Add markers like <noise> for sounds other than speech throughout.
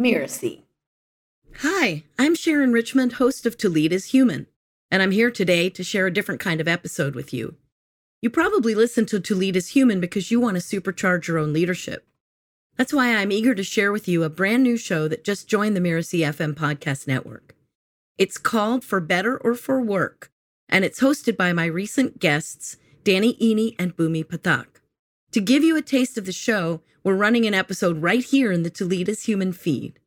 Mirasee. Hi, I'm Sharon Richmond, host of To Lead is Human, and I'm here today to share a different kind of episode with you. You probably listen to To Lead is Human because you want to supercharge your own leadership. That's why I'm eager to share with you a brand new show that just joined the Mirasee FM podcast network. It's called For Better or For Work, and it's hosted by my recent guests, Danny Iny and Bhoomi Pathak. To give you a taste of the show, we're running an episode right here in the To Lead is Human feed.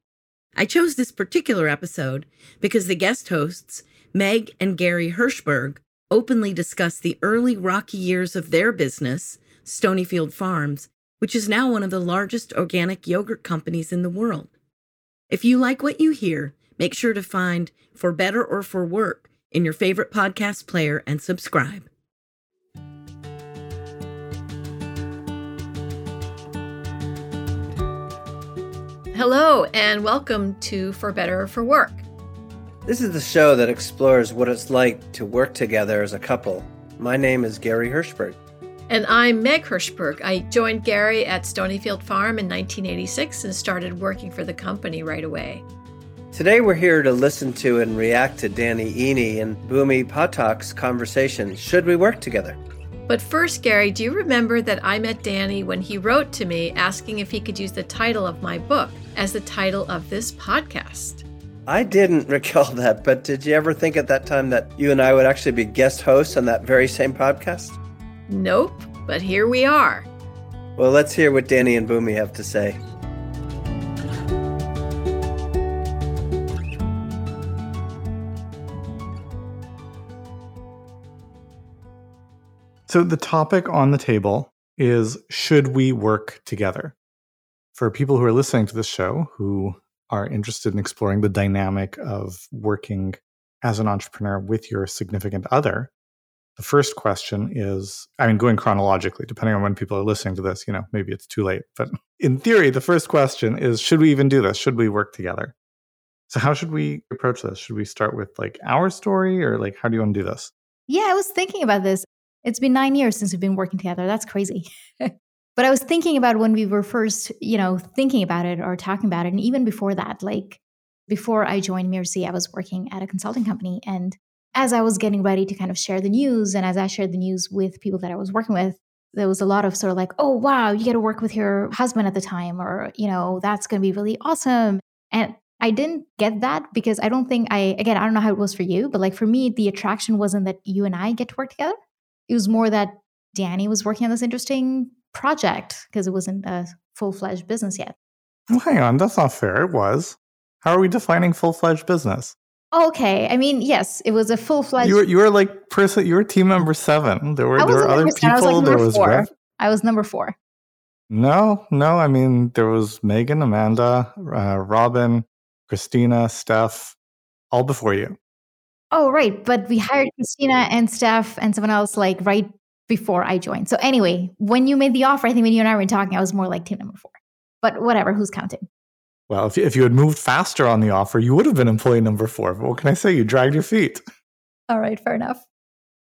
I chose this particular episode because the guest hosts, Meg and Gary Hirshberg, openly discuss the early rocky years of their business, Stonyfield Farms, which is now one of the largest organic yogurt companies in the world. If you like what you hear, make sure to find For Better or For Work in your favorite podcast player and subscribe. Hello, and welcome to For Better or For Work. This is the show that explores what it's like to work together as a couple. My name is Gary Hirshberg. And I'm Meg Hirshberg. I joined Gary at Stonyfield Farm in 1986 and started working for the company right away. Today we're here to listen to and react to Danny Iny and Bhoomi Pathak's conversation. Should we work together? But first, Gary, do you remember that I met Danny when he wrote to me asking if he could use the title of my book as the title of this podcast? I didn't <laughs> recall that, but did you ever think at that time that you and I would actually be guest hosts on that very same podcast? Nope, but here we are. Well, let's hear what Danny and Bhoomi have to say. So, the topic on the table is should we work together? For people who are listening to this show who are interested in exploring the dynamic of working as an entrepreneur with your significant other, the first question is I mean, going chronologically, depending on when people are listening to this, you know, maybe it's too late. But <laughs> in theory, the first question is should we even do this? Should we work together? So, how should we approach this? Should we start with like our story or like how do you want to do this? Yeah, I was thinking about this. It's been nine years since we've been working together. That's crazy. <laughs> but I was thinking about when we were first, you know, thinking about it or talking about it. And even before that, like before I joined Mirasee, I was working at a consulting company. And as I was getting ready to kind of share the news, and as I shared the news with people that I was working with, there was a lot of sort of like, oh, wow, you get to work with your husband at the time, or, you know, that's going to be really awesome. And I didn't get that because I don't think I, again, I don't know how it was for you, but like for me, the attraction wasn't that you and I get to work together it was more that Danny was working on this interesting project because it wasn't a full fledged business yet. Well, hang on, that's not fair. It was. How are we defining full fledged business? Okay, I mean, yes, it was a full fledged. You were you were like person. You were team member seven. There were there were other people. I was like there was four. I was number four. No, no. I mean, there was Megan, Amanda, uh, Robin, Christina, Steph, all before you. Oh, right. But we hired Christina and Steph and someone else like right before I joined. So anyway, when you made the offer, I think when you and I were talking, I was more like team number four. But whatever, who's counting? Well, if you, if you had moved faster on the offer, you would have been employee number four. But what can I say? You dragged your feet. All right, fair enough.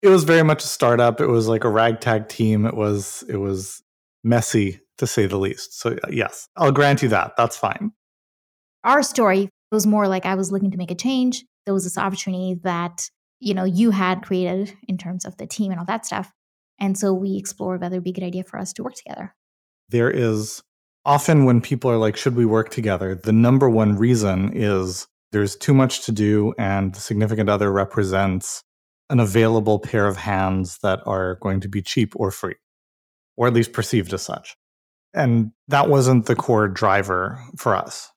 It was very much a startup. It was like a ragtag team. It was it was messy to say the least. So yes, I'll grant you that. That's fine. Our story was more like I was looking to make a change there was this opportunity that you know you had created in terms of the team and all that stuff and so we explored whether it'd be a good idea for us to work together. There is often when people are like should we work together? the number one reason is there's too much to do and the significant other represents an available pair of hands that are going to be cheap or free or at least perceived as such. And that wasn't the core driver for us.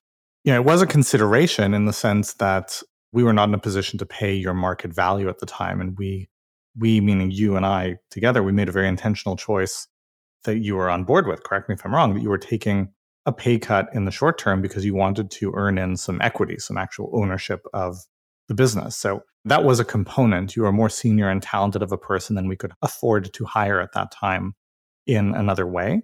You know, it was a consideration in the sense that we were not in a position to pay your market value at the time. And we, we meaning you and I together, we made a very intentional choice that you were on board with. Correct me if I'm wrong, that you were taking a pay cut in the short term because you wanted to earn in some equity, some actual ownership of the business. So that was a component. You are more senior and talented of a person than we could afford to hire at that time in another way.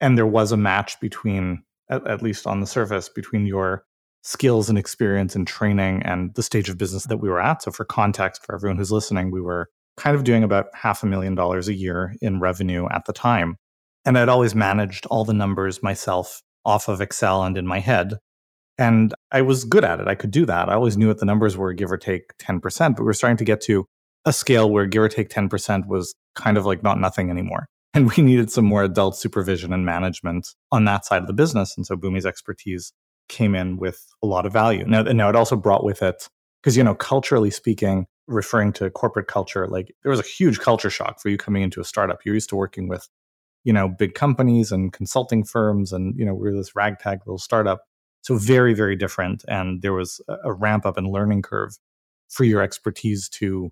And there was a match between, at, at least on the surface, between your skills and experience and training and the stage of business that we were at. So, for context, for everyone who's listening, we were kind of doing about half a million dollars a year in revenue at the time. And I'd always managed all the numbers myself off of Excel and in my head. And I was good at it. I could do that. I always knew what the numbers were, give or take 10%, but we we're starting to get to a scale where give or take 10% was kind of like not nothing anymore. <laughs> And we needed some more adult supervision and management on that side of the business. And so Bhoomi's expertise came in with a lot of value. Now, now it also brought with it, because, you know, culturally speaking, referring to corporate culture, like there was a huge culture shock for you coming into a startup. You're used to working with, you know, big companies and consulting firms, and, you know, we are this ragtag little startup. So very, very different. And there was a ramp up and learning curve for your expertise to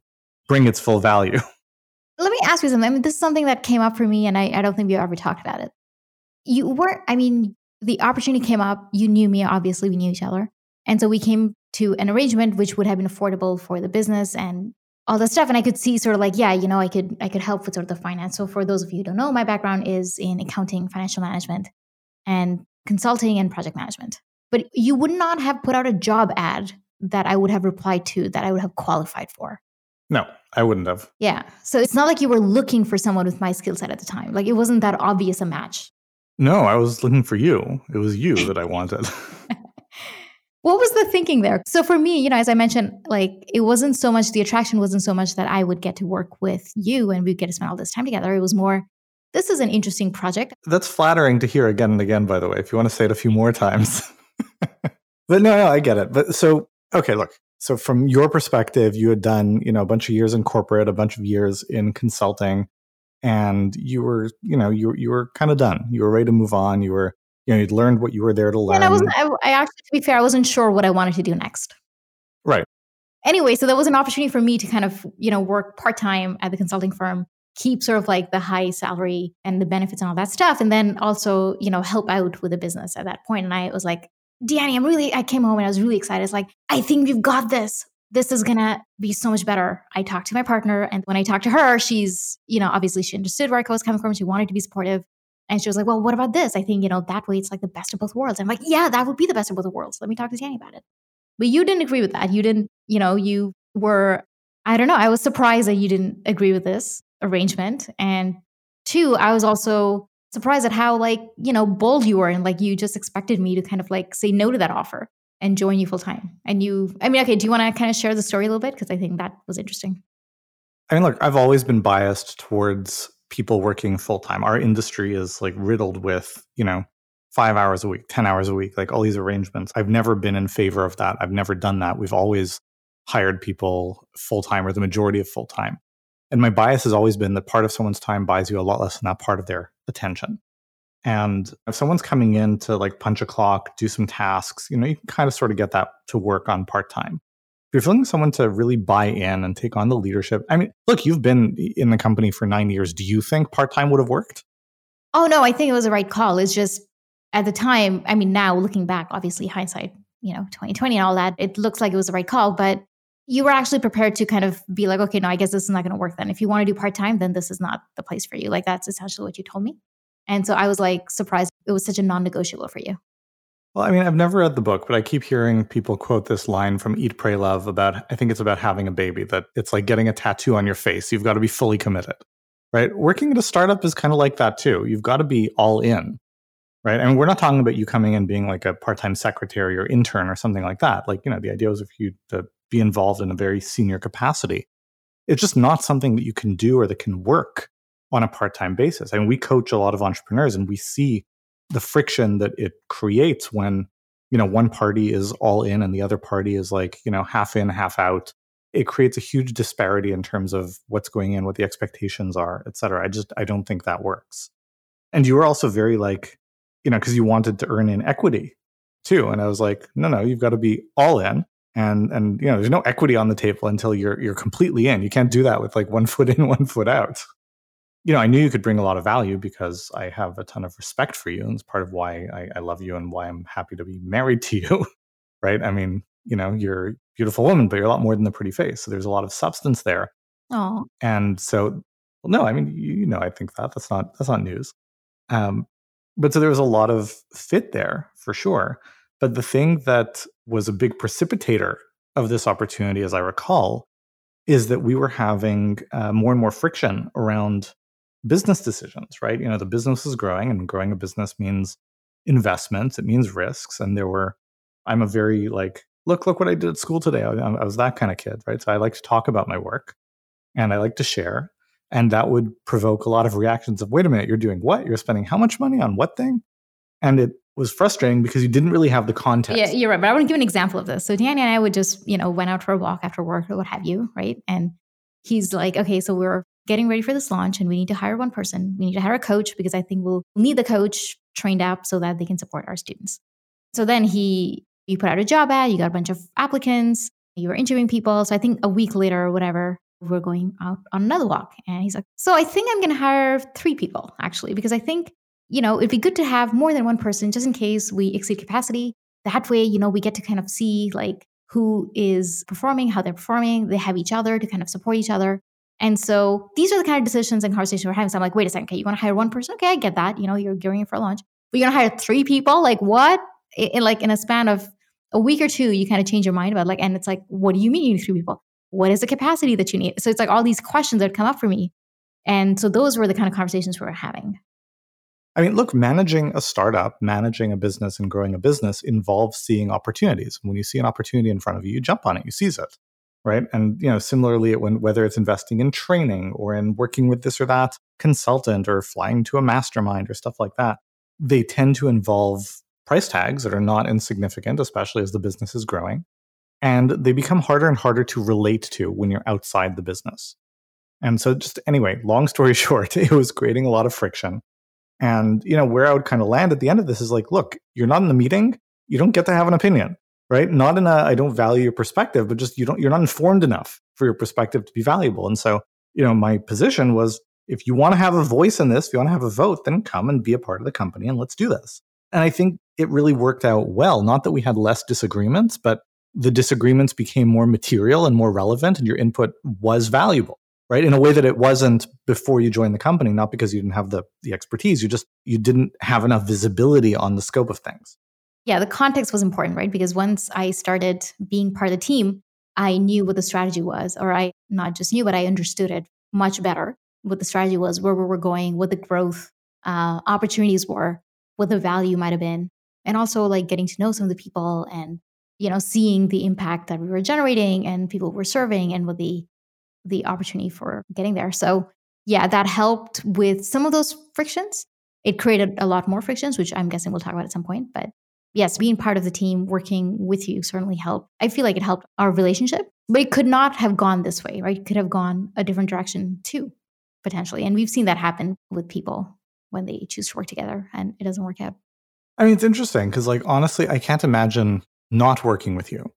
bring its full value. <laughs> Let me ask you something. I mean, this is something that came up for me, and I, I don't think we ever talked about it. You weren't, I mean, the opportunity came up. You knew me, obviously, we knew each other. And so we came to an arrangement which would have been affordable for the business and all that stuff. And I could see sort of like, yeah, you know, I could I could help with sort of the finance. So for those of you who don't know, my background is in accounting, financial management, and consulting and project management. But you would not have put out a job ad that I would have replied to that I would have qualified for. No, I wouldn't have. Yeah. So it's not like you were looking for someone with my skill set at the time. Like it wasn't that obvious a match. No, I was looking for you. It was you that I wanted. <laughs> what was the thinking there? So for me, you know, as I mentioned, like it wasn't so much the attraction wasn't so much that I would get to work with you and we'd get to spend all this time together. It was more this is an interesting project. That's flattering to hear again and again, by the way, if you want to say it a few more times. <laughs> but no, no, I get it. But so, okay, look, so from your perspective, you had done, you know, a bunch of years in corporate, a bunch of years in consulting, and you were, you know, you you were kind of done. You were ready to move on. You were, you know, you'd learned what you were there to learn. And I wasn't. I, I actually, to be fair, I wasn't sure what I wanted to do next. Right. Anyway, so that was an opportunity for me to kind of, you know, work part time at the consulting firm, keep sort of like the high salary and the benefits and all that stuff, and then also, you know, help out with the business at that point. And I was like, Danny, I'm really, I came home and I was really excited. It's like, I think we've got this. This is going to be so much better. I talked to my partner, and when I talked to her, she's, you know, obviously she understood where I was coming from. She wanted to be supportive. And she was like, well, what about this? I think, you know, that way it's like the best of both worlds. I'm like, yeah, that would be the best of both worlds. Let me talk to Danny about it. But you didn't agree with that. You didn't, you know, you were, I don't know, I was surprised that you didn't agree with this arrangement. And two, I was also surprised at how like you know bold you were and like you just expected me to kind of like say no to that offer and join you full time. And you i mean okay do you want to kind of share the story a little bit? Because i think that was interesting. I mean look i've always been biased towards people working full time. Our industry is like riddled with you know five hours a week 10 hours a week like all these arrangements. I've never been in favor of that. I've never done that. We've always hired people full time or the majority of full time. And my bias has always been that part of someone's time buys you a lot less than that part of their attention. And if someone's coming in to like punch a clock, do some tasks, you know, you can kind of sort of get that to work on part time. If you're feeling someone to really buy in and take on the leadership, I mean, look, you've been in the company for nine years. Do you think part time would have worked? Oh, no, I think it was the right call. It's just at the time, I mean, now looking back, obviously hindsight, you know, 2020 and all that, it looks like it was the right call. But you were actually prepared to kind of be like, okay, no, I guess this is not going to work then. If you want to do part time, then this is not the place for you. Like that's essentially what you told me. And so I was like surprised it was such a non negotiable for you. Well, I mean, I've never read the book, but I keep hearing people quote this line from Eat, Pray, Love about, I think it's about having a baby, that it's like getting a tattoo on your face. You've got to be fully committed, right? Working at a startup is kind of like that too. You've got to be all in, right? I mean, we're not talking about you coming in being like a part time secretary or intern or something like that. Like, you know, the idea was if you to be involved in a very senior capacity. It's just not something that you can do or that can work on a part time basis. I mean, we coach a lot of entrepreneurs and we see the friction that it creates when, you know, one party is all in and the other party is like, you know, half in, half out. It creates a huge disparity in terms of what's going in, what the expectations are, et cetera. I just, I don't think that works. And you were also very like, you know, because you wanted to earn in equity too. And I was like, no, no, you've got to be all in and and you know there's no equity on the table until you're you're completely in you can't do that with like one <laughs> foot in one foot out you know i knew you could bring a lot of value because i have a ton of respect for you and it's part of why I, I love you and why i'm happy to be married to <laughs> you right? I mean you know you're a beautiful woman but you're a lot more than the pretty face so there's a lot of substance there. Oh and so well, no i mean you, you know i think that that's not that's not news. Um but so there was a lot of fit there for sure. But the thing that was a big precipitator of this opportunity, as I recall, is that we were having uh, more and more friction around business decisions, right? You know, the business is growing, and growing a business means investments, it means risks. And there were I'm a very like, look, look what I did at school today. I, I was that kind of kid, right? So I like to talk about my work and I like to share. And that would provoke a lot of reactions of, wait a minute, you're doing what? You're spending how much money on what thing? And it was frustrating because you didn't really have the context. Yeah, you're right. But I want to give an example of this. So Danny and I would just, you know, went out for a walk after work or what have you, right? And he's like, okay, so we're getting ready for this launch and we need to hire one person. We need to hire a coach because I think we'll need the coach trained up so that they can support our students. So then he, you put out a job ad, you got a bunch of applicants, you were interviewing people. So I think a week later or whatever, we're going out on another walk. And he's like, So I think I'm going to hire three people actually, because I think, you know, it'd be good to have more than one person just in case we exceed capacity. That way, you know, we get to kind of see like who is performing, how they're performing. They have each other to kind of support each other. And so these are the kind of decisions and conversations we're having. So I'm like, wait a second, okay, you want to hire one person? Okay, I get that. You know, you're gearing it for launch. But you're gonna hire three people? Like what? In like in a span of a week or two, you kind of change your mind about like, and it's like, what do you mean you need three people? What is the capacity that you need? So it's like all these questions that come up for me. And so those were the kind of conversations we were having. I mean, look, managing a startup, managing a business and growing a business involves seeing opportunities. When you see an opportunity in front of you, you jump on it, you seize it right? And you know, similarly, when whether it's investing in training or in working with this or that consultant or flying to a mastermind or stuff like that, they tend to involve price tags that are not insignificant, especially as the business is growing, and they become harder and harder to relate to when you're outside the business. And so, just anyway, long story <laughs> short, it was creating a lot of friction. And you know, where I would kind of land at the end of this is like, look, you're not in the meeting, you don't get to have an opinion right? Not in a I don't value your perspective, but just you don't you're not informed enough for your perspective to be valuable. And so, you know, my position was if you want to have a voice in this, if you want to have a vote, then come and be a part of the company and let's do this. And I think it really worked out well. Not that we had less disagreements, but the disagreements became more material and more relevant and your input was valuable right in a way that it wasn't before you joined the company not because you didn't have the the expertise you just you didn't have enough visibility on the scope of things yeah, the context was important, right? Because once I started being part of the team, I knew what the strategy was, or I not just knew, but I understood it much better. What the strategy was, where we were going, what the growth uh, opportunities were, what the value might have been, and also like getting to know some of the people and you know seeing the impact that we were generating and people were serving and what the the opportunity for getting there. So yeah, that helped with some of those frictions. It created a lot more frictions, which I'm guessing we'll talk about at some point. But yes, being part of the team, working with you certainly helped. I feel like it helped our relationship, but it could not have gone this way, right? It could have gone a different direction too, potentially. And we've seen that happen with people when they choose to work together and it doesn't work out. I mean, it's interesting because, like, honestly, I can't imagine not working with you,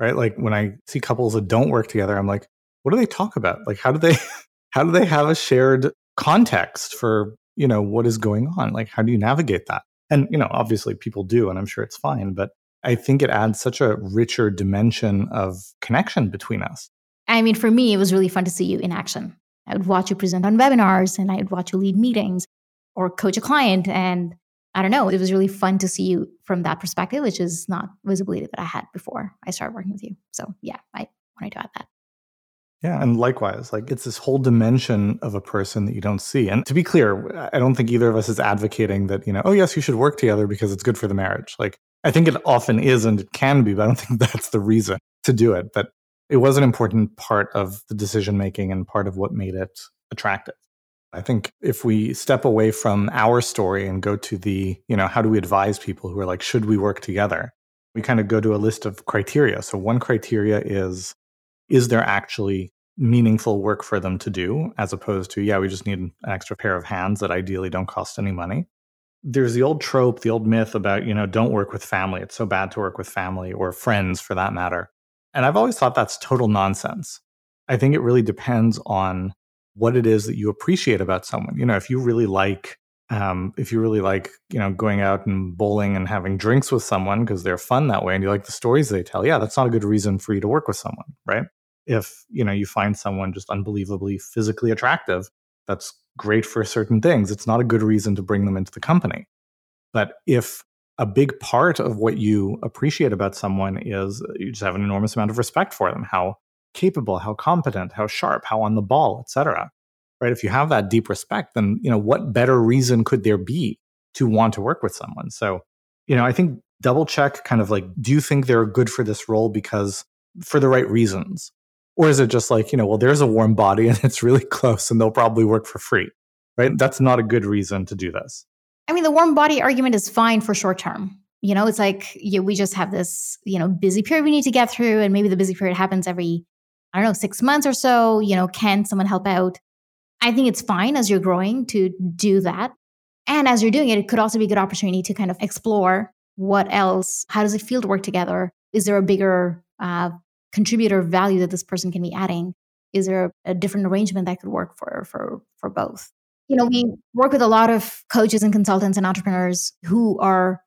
right? Like, when I see couples that don't work together, I'm like, what do they talk about? Like, how do they, <laughs> how do they have a shared context for, you know, what is going on? Like, how do you navigate that? And, you know, obviously people do, and I'm sure it's fine, but I think it adds such a richer dimension of connection between us. I mean, for me, it was really fun to see you in action. I would watch you present on webinars and I would watch you lead meetings or coach a client. And I don't know, it was really fun to see you from that perspective, which is not visibility that I had before I started working with you. So, yeah, I wanted to add that. Yeah, and likewise, like it's this whole dimension of a person that you don't see. And to be clear, I don't think either of us is advocating that, you know, oh, yes, you should work together because it's good for the marriage. Like, I think it often is and it can be, but I don't <laughs> think that's the reason to do it. But it was an important part of the decision making and part of what made it attractive. I think if we step away from our story and go to the, you know, how do we advise people who are like, should we work together? We kind of go to a list of criteria. So one criteria is is there actually meaningful work for them to do as opposed to yeah we just need an extra pair of hands that ideally don't cost any money. There's the old trope the old myth about you know don't work with family. It's so bad to work with family or friends for that matter. And i've always thought that's total nonsense. I think it really depends on what it is that you appreciate about someone. You know if you really like um, if you really like you know going out and bowling and having drinks with someone because they're fun that way and you like the stories they tell yeah that's not a good reason for you to work with someone right if you know you find someone just unbelievably physically attractive that's great for certain things. It's not a good reason to bring them into the company. But if a big part of what you appreciate about someone is uh, you just have an enormous amount of respect for them how capable how competent how sharp how on the ball etc right? If you have that deep respect then you know what better reason could there be to want to work with someone? So you know i think double check kind of like, do you think they're good for this role because for the right reasons? Or is it just like, you know, well, there's a warm body and <laughs> it's really close and they'll probably work for free, right? That's not a good reason to do this. I mean, the warm body argument is fine for short term. You know, it's like you, we just have this, you know, busy period we need to get through, and maybe the busy period happens every, I don't know, six months or so. You know, can someone help out? I think it's fine as you're growing to do that. And as you're doing it, it could also be a good opportunity to kind of explore what else, how does it feel to work together? Is there a bigger uh, contributor value that this person can be adding? Is there a, different arrangement that could work for for for both? You know, we work with a lot of coaches and consultants and entrepreneurs who are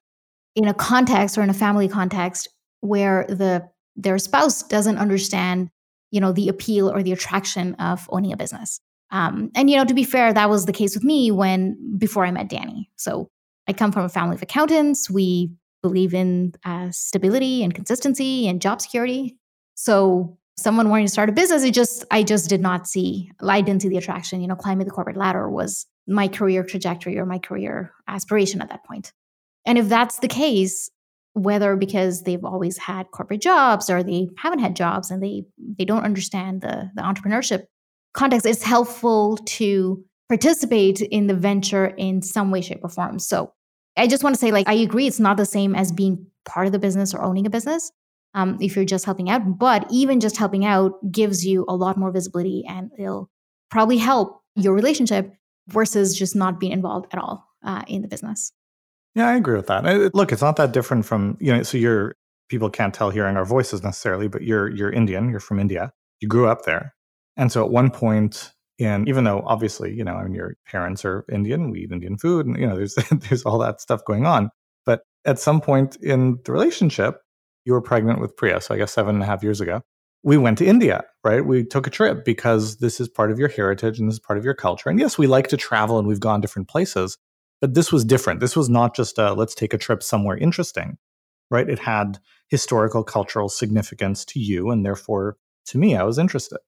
in a context or in a family context where the their spouse doesn't understand, you know, the appeal or the attraction of owning a business. Um, and you know, to be fair, that was the case with me when before I met Danny. So I come from a family of accountants. We believe in uh, stability and consistency and job security. So someone wanting to start a business, it just I just did not see. I didn't see the attraction. You know, climbing the corporate ladder was my career trajectory or my career aspiration at that point. And if that's the case, whether because they've always had corporate jobs or they haven't had jobs and they they don't understand the the entrepreneurship context, it's helpful to participate in the venture in some way, shape, or form. So I just want to say, like, I agree, it's not the same as being part of the business or owning a business. Um, if you're just helping out, but even just helping out gives you a lot more visibility and it'll probably help your relationship versus just not being involved at all uh, in the business. Yeah, I agree with that. Look, it's not that different from you know. So you're people can't tell hearing our voices necessarily, but you're you're Indian. You're from India. You grew up there, and so at one and even though obviously you know, I mean, your parents are Indian, we eat Indian food, and you know, there's <laughs> there's all that stuff going on. But at some point in the relationship, you were pregnant with Priya. So I guess seven and a half years ago, we went to India, right? We took a trip because this is part of your heritage and this is part of your culture. And yes, we like to travel and we've gone different places, but this was different. This was not just a let's take a trip somewhere interesting, right? It had historical, cultural significance to you, and therefore to me, I was interested.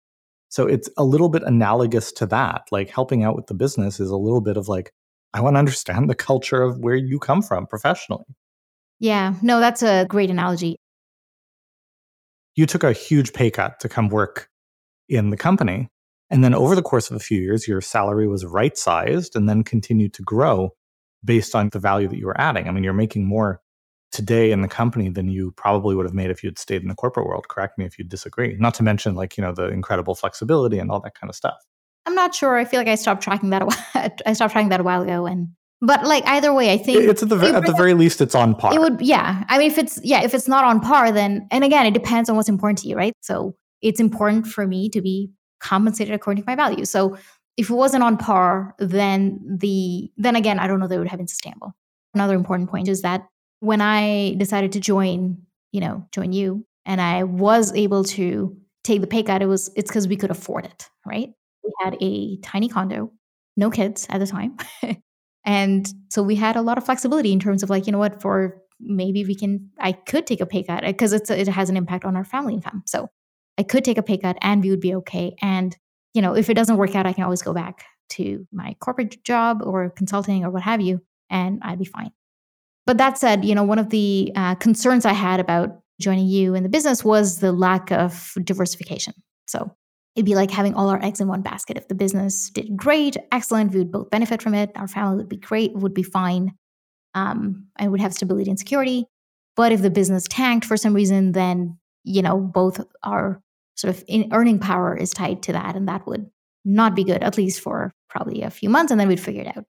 So it's a little bit analogous to that. Like helping out with the business is a little bit of like, I want to understand the culture of where you come from professionally. Yeah, no, that's a great analogy. You took a huge pay cut to come work in the company. And then over the course of a few years, your salary was right sized and then continued to grow based on the value that you were adding. I mean, you're making more today in the company than you probably would have made if you'd stayed in the corporate world. Correct me if you disagree. Not to mention, like, you know, the incredible flexibility and all that kind of stuff. I'm not sure. I feel like I stopped tracking that. A <laughs> while, I stopped tracking that a while ago, and but like either way, I think it's at the at the very least it's on par. It would, yeah. I mean, if it's yeah, if it's not on par, then and again, it depends on what's important to you, right? So it's important for me to be compensated according to my value. So if it wasn't on par, then the then again, I don't know that it would have been sustainable. Another important point is that when I decided to join, you know, join you, and I was able to take the pay cut, it was it's because we could afford it, right? We had a tiny condo, no kids at the time. <laughs> and so we had a lot of flexibility in terms of like, you know what, for maybe we can I could take a pay cut because it's it has an impact on our family income. So I could take a pay cut and we would be okay. And you know, if it doesn't work out, I can always go back to my corporate job or consulting or what have you, and I'd be fine. But that said, you know, one of the uh, concerns I had about joining you in the business was the lack of diversification. So it'd be like having all our eggs in one basket. If the business did great, excellent, we would both benefit from it. Our family would be great, would be fine, um, and would have stability and security. But if the business tanked for some reason, then you know both our sort of earning power is tied to that, and that would not be good, at least for probably a few months, and then we'd figure it out.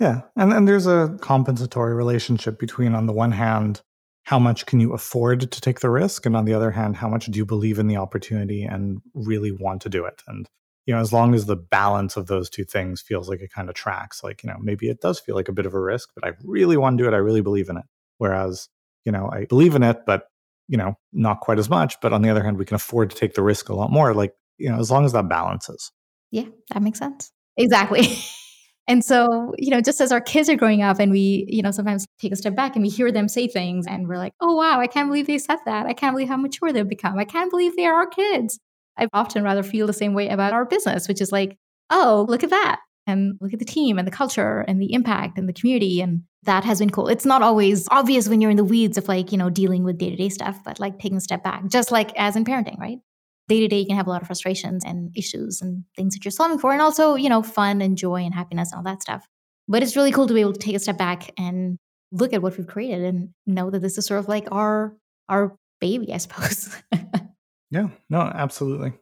Yeah, and and there's a compensatory relationship between, on the one hand, how much can you afford to take the risk, and on the other hand, how much do you believe in the opportunity and really want to do it, and you know, as long as the balance of those two things feels like it kind of tracks, like, you know, maybe it does feel like a bit of a risk, but I really want to do it. I really believe in it. Whereas, you know, I believe in it, but you know, not quite as much. But on the other hand, we can afford to take the risk a lot more. Like, you know, as long as that balances. Yeah, that makes sense. Exactly. <laughs> and so, you know, just as our kids are growing up and we, you know, sometimes take a step back and we hear them say things and we're like, oh, wow, I can't believe they said that. I can't believe how mature they've become. I can't believe they are our kids. I often rather feel the same way about our business, which is like, oh, look at that. and look at the team and the culture and the impact and the community. And that has been cool. It's not always obvious when you're in the weeds of like, you know, dealing with day to day stuff, but like taking a step back, just like as in parenting, right? Day to day, you can have a lot of frustrations and issues and things that you're solving for, and also, you know, fun and joy and happiness and all that stuff. But it's really cool to be able to take a step back and look at what we've created and know that this is sort of like our our baby, I suppose. <laughs> yeah, no, absolutely.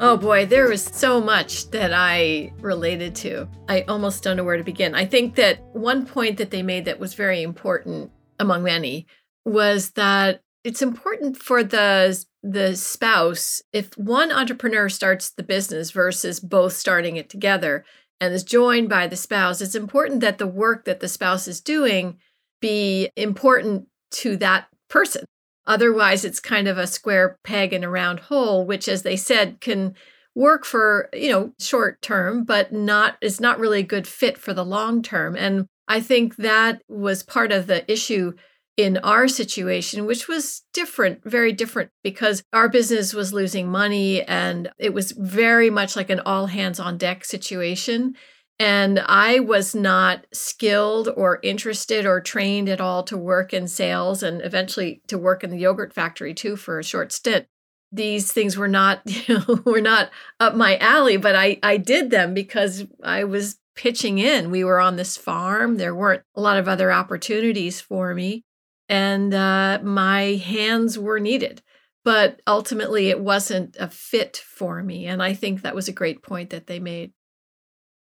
Oh boy, there was so much that I related to. I almost don't know where to begin. I think that one point that they made that was very important among many was that it's important for the the spouse if one entrepreneur starts the business versus both starting it together and is joined by the spouse it's important that the work that the spouse is doing be important to that person Otherwise, it's kind of a square peg in a round hole, which, as they said, can work for you know short term, but not is not really a good fit for the long term. And I think that was part of the issue in our situation, which was different, very different, because our business was losing money and it was very much like an all hands on deck situation. And I was not skilled or interested or trained at all to work in sales and eventually to work in the yogurt factory too for a short stint. These things were not, <laughs> you know, were not up my alley, but I, I did them because I was pitching in. We were on this farm. There weren't a lot of other opportunities for me. And uh, my hands were needed. But ultimately, it wasn't a fit for me. And I think that was a great point that they made.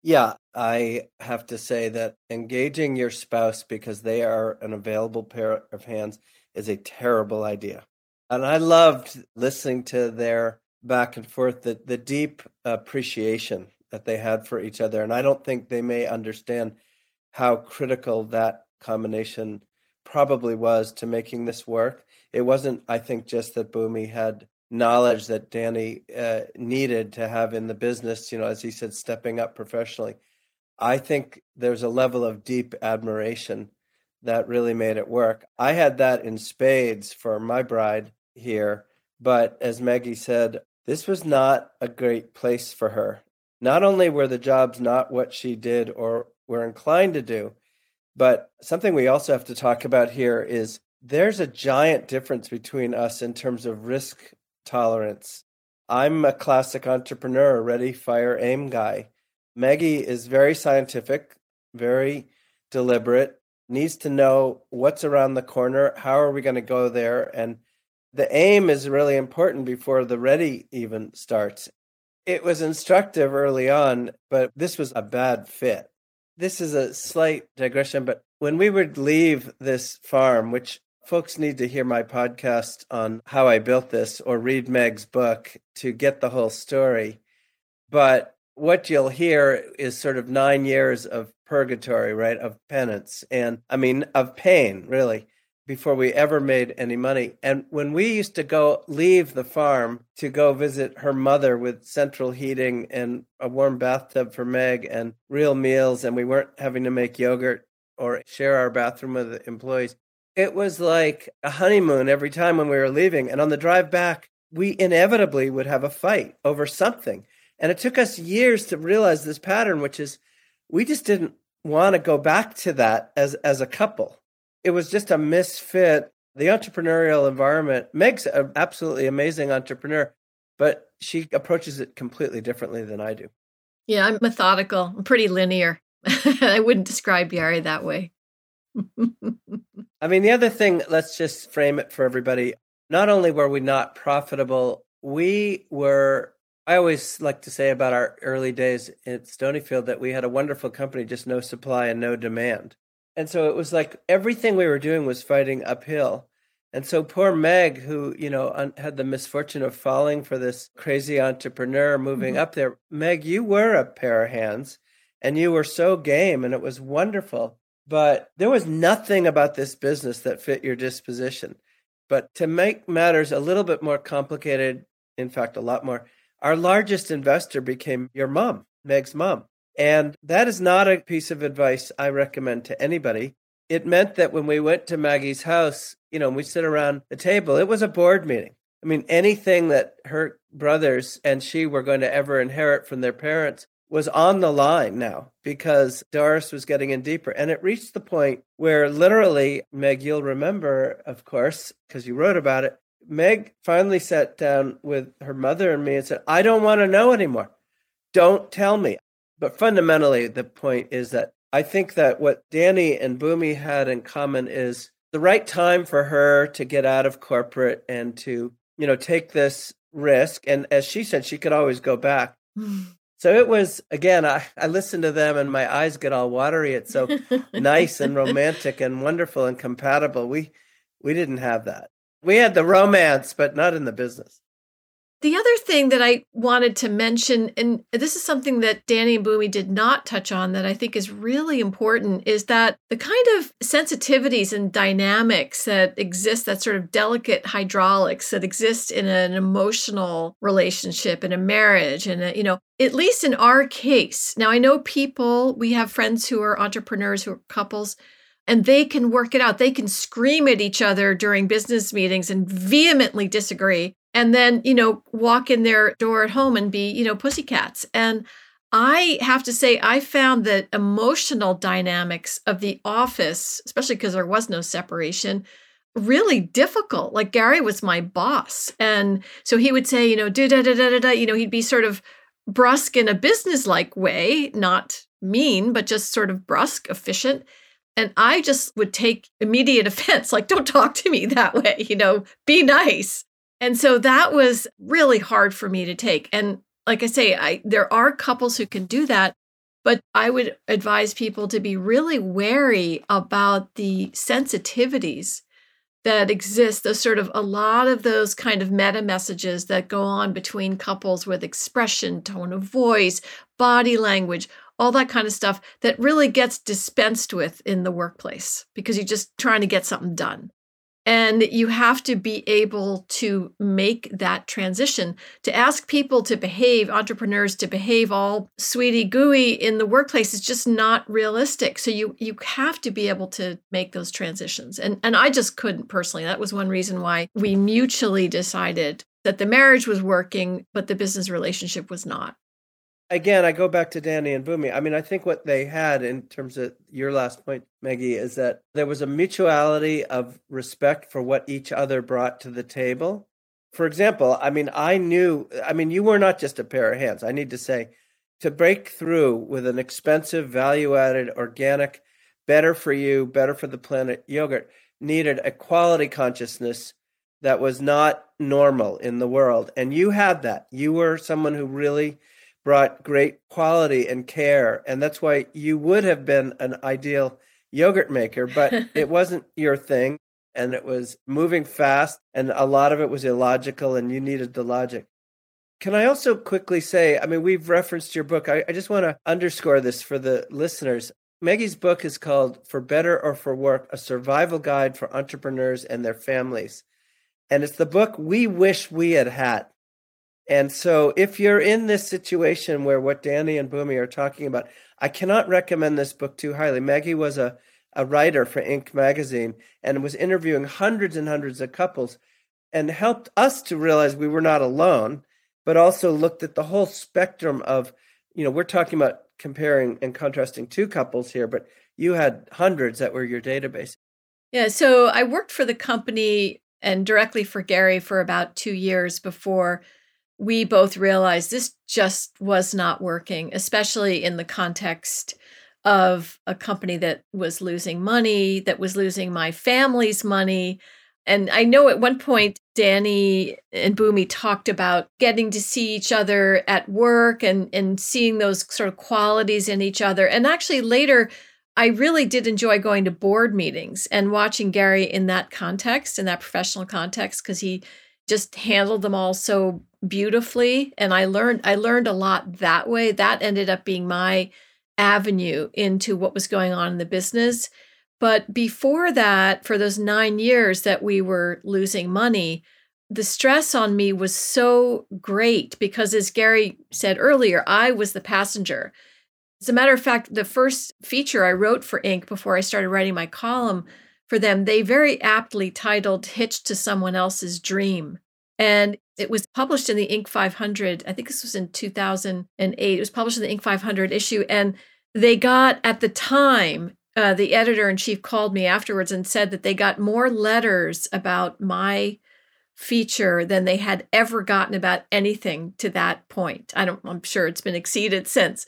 Yeah, I have to say that engaging your spouse because they are an available pair of hands is a terrible idea. And I loved listening to their back and forth, the, the deep appreciation that they had for each other. And I don't think they may understand how critical that combination probably was to making this work. It wasn't, I think, just that Bhoomi had knowledge that Danny uh, needed to have in the business, you know, as he said, stepping up professionally. I think there's a level of deep admiration that really made it work. I had that in spades for my bride here, but as Maggie said, this was not a great place for her. Not only were the jobs not what she did or were inclined to do, but something we also have to talk about here is there's a giant difference between us in terms of risk tolerance. I'm a classic entrepreneur, ready, fire, aim guy. Maggie is very scientific, very deliberate, needs to know what's around the corner, how are we going to go there, and the aim is really important before the ready even starts. It was instructive early on, but this was a bad fit. This is a slight digression, but when we would leave this farm, which folks need to hear my podcast on how I built this or read Meg's book to get the whole story. But what you'll hear is sort of nine years of purgatory, right? Of penance and I mean, of pain, really, before we ever made any money. And when we used to go leave the farm to go visit her mother with central heating and a warm bathtub for Meg and real meals, and we weren't having to make yogurt or share our bathroom with employees, it was like a honeymoon every time when we were leaving. And on the drive back, we inevitably would have a fight over something. And it took us years to realize this pattern, which is we just didn't want to go back to that as, as a couple. It was just a misfit. The entrepreneurial environment, makes an absolutely amazing entrepreneur, but she approaches it completely differently than I do. Yeah, I'm methodical. I'm pretty linear. <laughs> I wouldn't describe Gary that way. <laughs> I mean, the other thing, let's just frame it for everybody. Not only were we not profitable, we were, I always like to say about our early days at Stonyfield that we had a wonderful company, just no supply and no demand. And so it was like everything we were doing was fighting uphill. And so poor Meg, who, you know, un- had the misfortune of falling for this crazy entrepreneur moving mm-hmm. up there. Meg, you were a pair of hands and you were so game and it was wonderful. But there was nothing about this business that fit your disposition. But to make matters a little bit more complicated, in fact, a lot more, our largest investor became your mom, Meg's mom. And that is not a piece of advice I recommend to anybody. It meant that when we went to Maggie's house, you know, we sit around the table, it was a board meeting. I mean, anything that her brothers and she were going to ever inherit from their parents was on the line now because Doris was getting in deeper. And it reached the point where literally, Meg, you'll remember, of course, because you wrote about it. Meg finally sat down with her mother and me and said, I don't want to know anymore. Don't tell me. But fundamentally, the point is that I think that what Danny and Bhoomi had in common is the right time for her to get out of corporate and to, you know, take this risk. And as she said, she could always go back. Hmm. So it was again. I, I listen to them and my eyes get all watery. It's so <laughs> nice and romantic and wonderful and compatible. We we didn't have that. We had the romance, but not in the business. The other thing that I wanted to mention, and this is something that Danny and Bhoomi did not touch on that I think is really important, is that the kind of sensitivities and dynamics that exist, that sort of delicate hydraulics that exist in an emotional relationship, in a marriage, and you know, at least in our case. Now I know people, we have friends who are entrepreneurs, who are couples, and they can work it out. They can scream at each other during business meetings and vehemently disagree and then, you know, walk in their door at home and be, you know, pussycats. And I have to say, I found that emotional dynamics of the office, especially because there was no separation, really difficult. Like Gary was my boss. And so he would say, you know, da da da da da, you know, he'd be sort of brusque in a business-like way, not mean, but just sort of brusque, efficient. And I just would take immediate <laughs> offense, like, don't talk to me that way, you know, be nice. And so that was really hard for me to take. And like I say, I there are couples who can do that, but I would advise people to be really wary about the sensitivities that exist. Those sort of a lot of those kind of meta messages that go on between couples with expression, tone of voice, body language, all that kind of stuff that really gets dispensed with in the workplace because you're just trying to get something done. And you have to be able to make that transition. To ask people to behave, entrepreneurs to behave all sweetie gooey in the workplace is just not realistic. So you you have to be able to make those transitions. And and I just couldn't personally. That was one reason why we mutually decided that the marriage was working, but the business relationship was not again, I go back to Danny and Bhoomi. I mean, I think what they had in terms of your last point, Maggie, is that there was a mutuality of respect for what each other brought to the table. For example, I mean, I knew, I mean, you were not just a pair of hands. I need to say, to break through with an expensive, value added, organic, better for you, better for the planet yogurt needed a quality consciousness that was not normal in the world. And you had that. You were someone who really brought great quality and care. And that's why you would have been an ideal yogurt maker, but <laughs> it wasn't your thing. And it was moving fast, and a lot of it was illogical, and you needed the logic. Can I also quickly say, I mean, we've referenced your book. I, I just want to underscore this for the listeners. Maggie's book is called For Better or for Work A Survival Guide for Entrepreneurs and Their Families. And it's the book we wish we had had and so, if you're in this situation where what Danny and Bhoomi are talking about, I cannot recommend this book too highly. Maggie was a, a writer for Inc. magazine and was interviewing hundreds and hundreds of couples and helped us to realize we were not alone, but also looked at the whole spectrum of, you know, we're talking about comparing and contrasting two couples here, but you had hundreds that were your database. Yeah. So I worked for the company and directly for Gary for about two years before we both realized this just was not working, especially in the context of a company that was losing money, that was losing my family's money. And I know at one point, Danny and Bhoomi talked about getting to see each other at work and, and seeing those sort of qualities in each other. And actually, later, I really did enjoy going to board meetings and watching Gary in that context, in that professional context, because he just handled them all so beautifully and I learned I learned a lot that way. That ended up being my avenue into what was going on in the business. But before that, for those 9 years that we were losing money, the stress on me was so great because as Gary said earlier, I was the passenger. As a matter of fact, the first feature I wrote for Inc. before I started writing my column for them, they very aptly titled Hitched to Someone Else's Dream And it was published in the Inc. 500. I think this was in 2008. It was published in the Inc. 500 issue. And they got, at the time, uh, the editor in chief called me afterwards and said that they got more letters about my feature than they had ever gotten about anything to that point. I don't, I'm sure it's been exceeded since,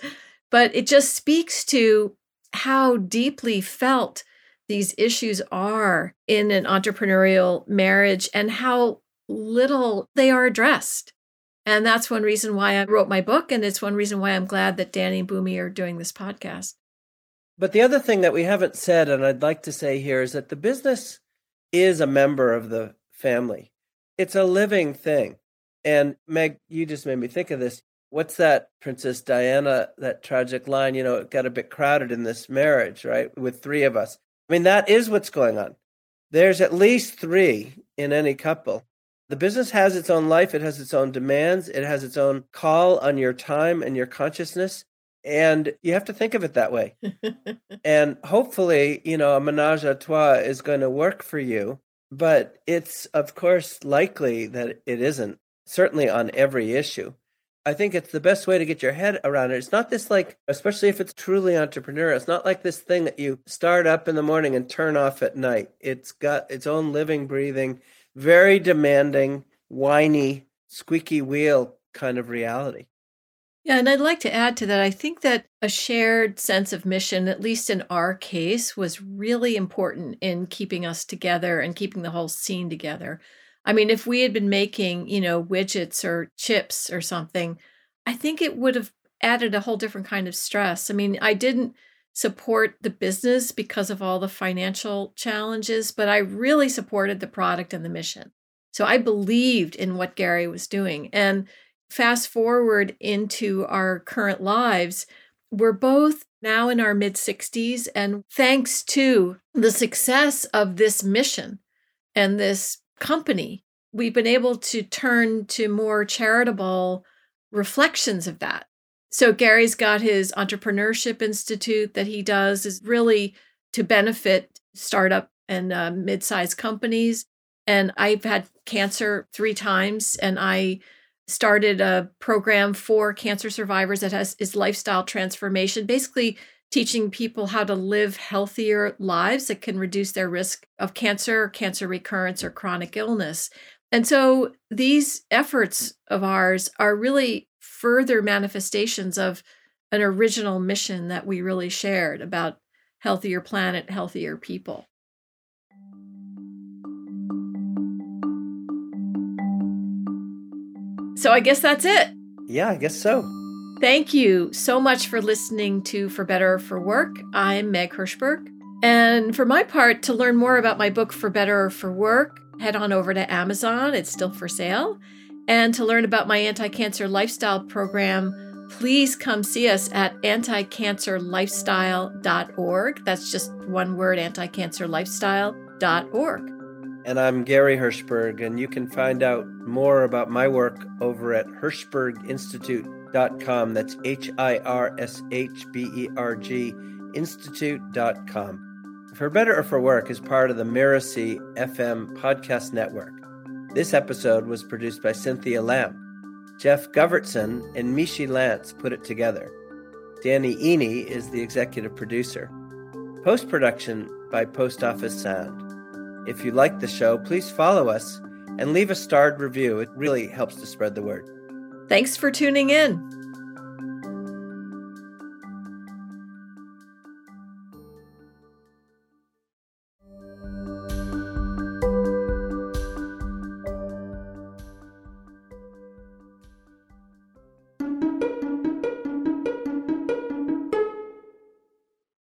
but it just speaks to how deeply felt these issues are in an entrepreneurial marriage and how little they are addressed. And that's one reason why I wrote my book. And it's one reason why I'm glad that Danny and Bhoomi are doing this podcast. But the other thing that we haven't said, and I'd like to say here, is that the business is a member of the family. It's a living thing. And Meg, you just made me think of this. What's that, Princess Diana, that tragic line? You know, it got a bit crowded in this marriage, right? With three of us. I mean, that is what's going on. There's at least three in any couple. The business has its own life, it has its own demands, it has its own call on your time and your consciousness. And you have to think of it that way. <laughs> and hopefully, you know, a menage a trois is going to work for you. But it's, of course, likely that it isn't, certainly on every issue. I think it's the best way to get your head around it. It's not this like, especially if it's truly entrepreneurial, it's not like this thing that you start up in the morning and turn off at night. It's got its own living, breathing, very demanding, whiny, squeaky wheel kind of reality. Yeah, and I'd like to add to that. I think that a shared sense of mission, at least in our case, was really important in keeping us together and keeping the whole scene together. I mean, if we had been making, you know, widgets or chips or something, I think it would have added a whole different kind of stress. I mean, I didn't support the business because of all the financial challenges, but I really supported the product and the mission. So I believed in what Gary was doing. And fast forward into our current lives, we're both now in our mid 60s. And thanks to the success of this mission and this company, we've been able to turn to more charitable reflections of that. So Gary's got his entrepreneurship institute that he does is really to benefit startup and uh, mid-sized companies. And I've had cancer three times, and I started a program for cancer survivors that has is lifestyle transformation, basically teaching people how to live healthier lives that can reduce their risk of cancer, cancer recurrence, or chronic illness. And so these efforts of ours are really further manifestations of an original mission that we really shared about healthier planet, healthier people. So I guess that's it. Yeah, I guess so. Thank you so much for listening to For Better or For Work. I'm Meg Hirshberg. And for my part, to learn more about my book For Better or For Work, head on over to Amazon. It's still for sale. And to learn about my anti cancer lifestyle program, please come see us at anticancerlifestyle.org. That's just one word anticancerlifestyle.org. And I'm Gary Hirshberg, and you can find out more about my work over at hirshberginstitute.com com. That's H I R S H B E R G Institute.com. For Better or For Work is part of the Mirasee FM podcast network. This episode was produced by Cynthia Lamb. Jeff Govertson and Mishi Lance put it together. Danny Iny is the executive producer. Post production by Post Office Sound. If you like the show, please follow us and leave a starred review. It really helps to spread the word. Thanks for tuning in.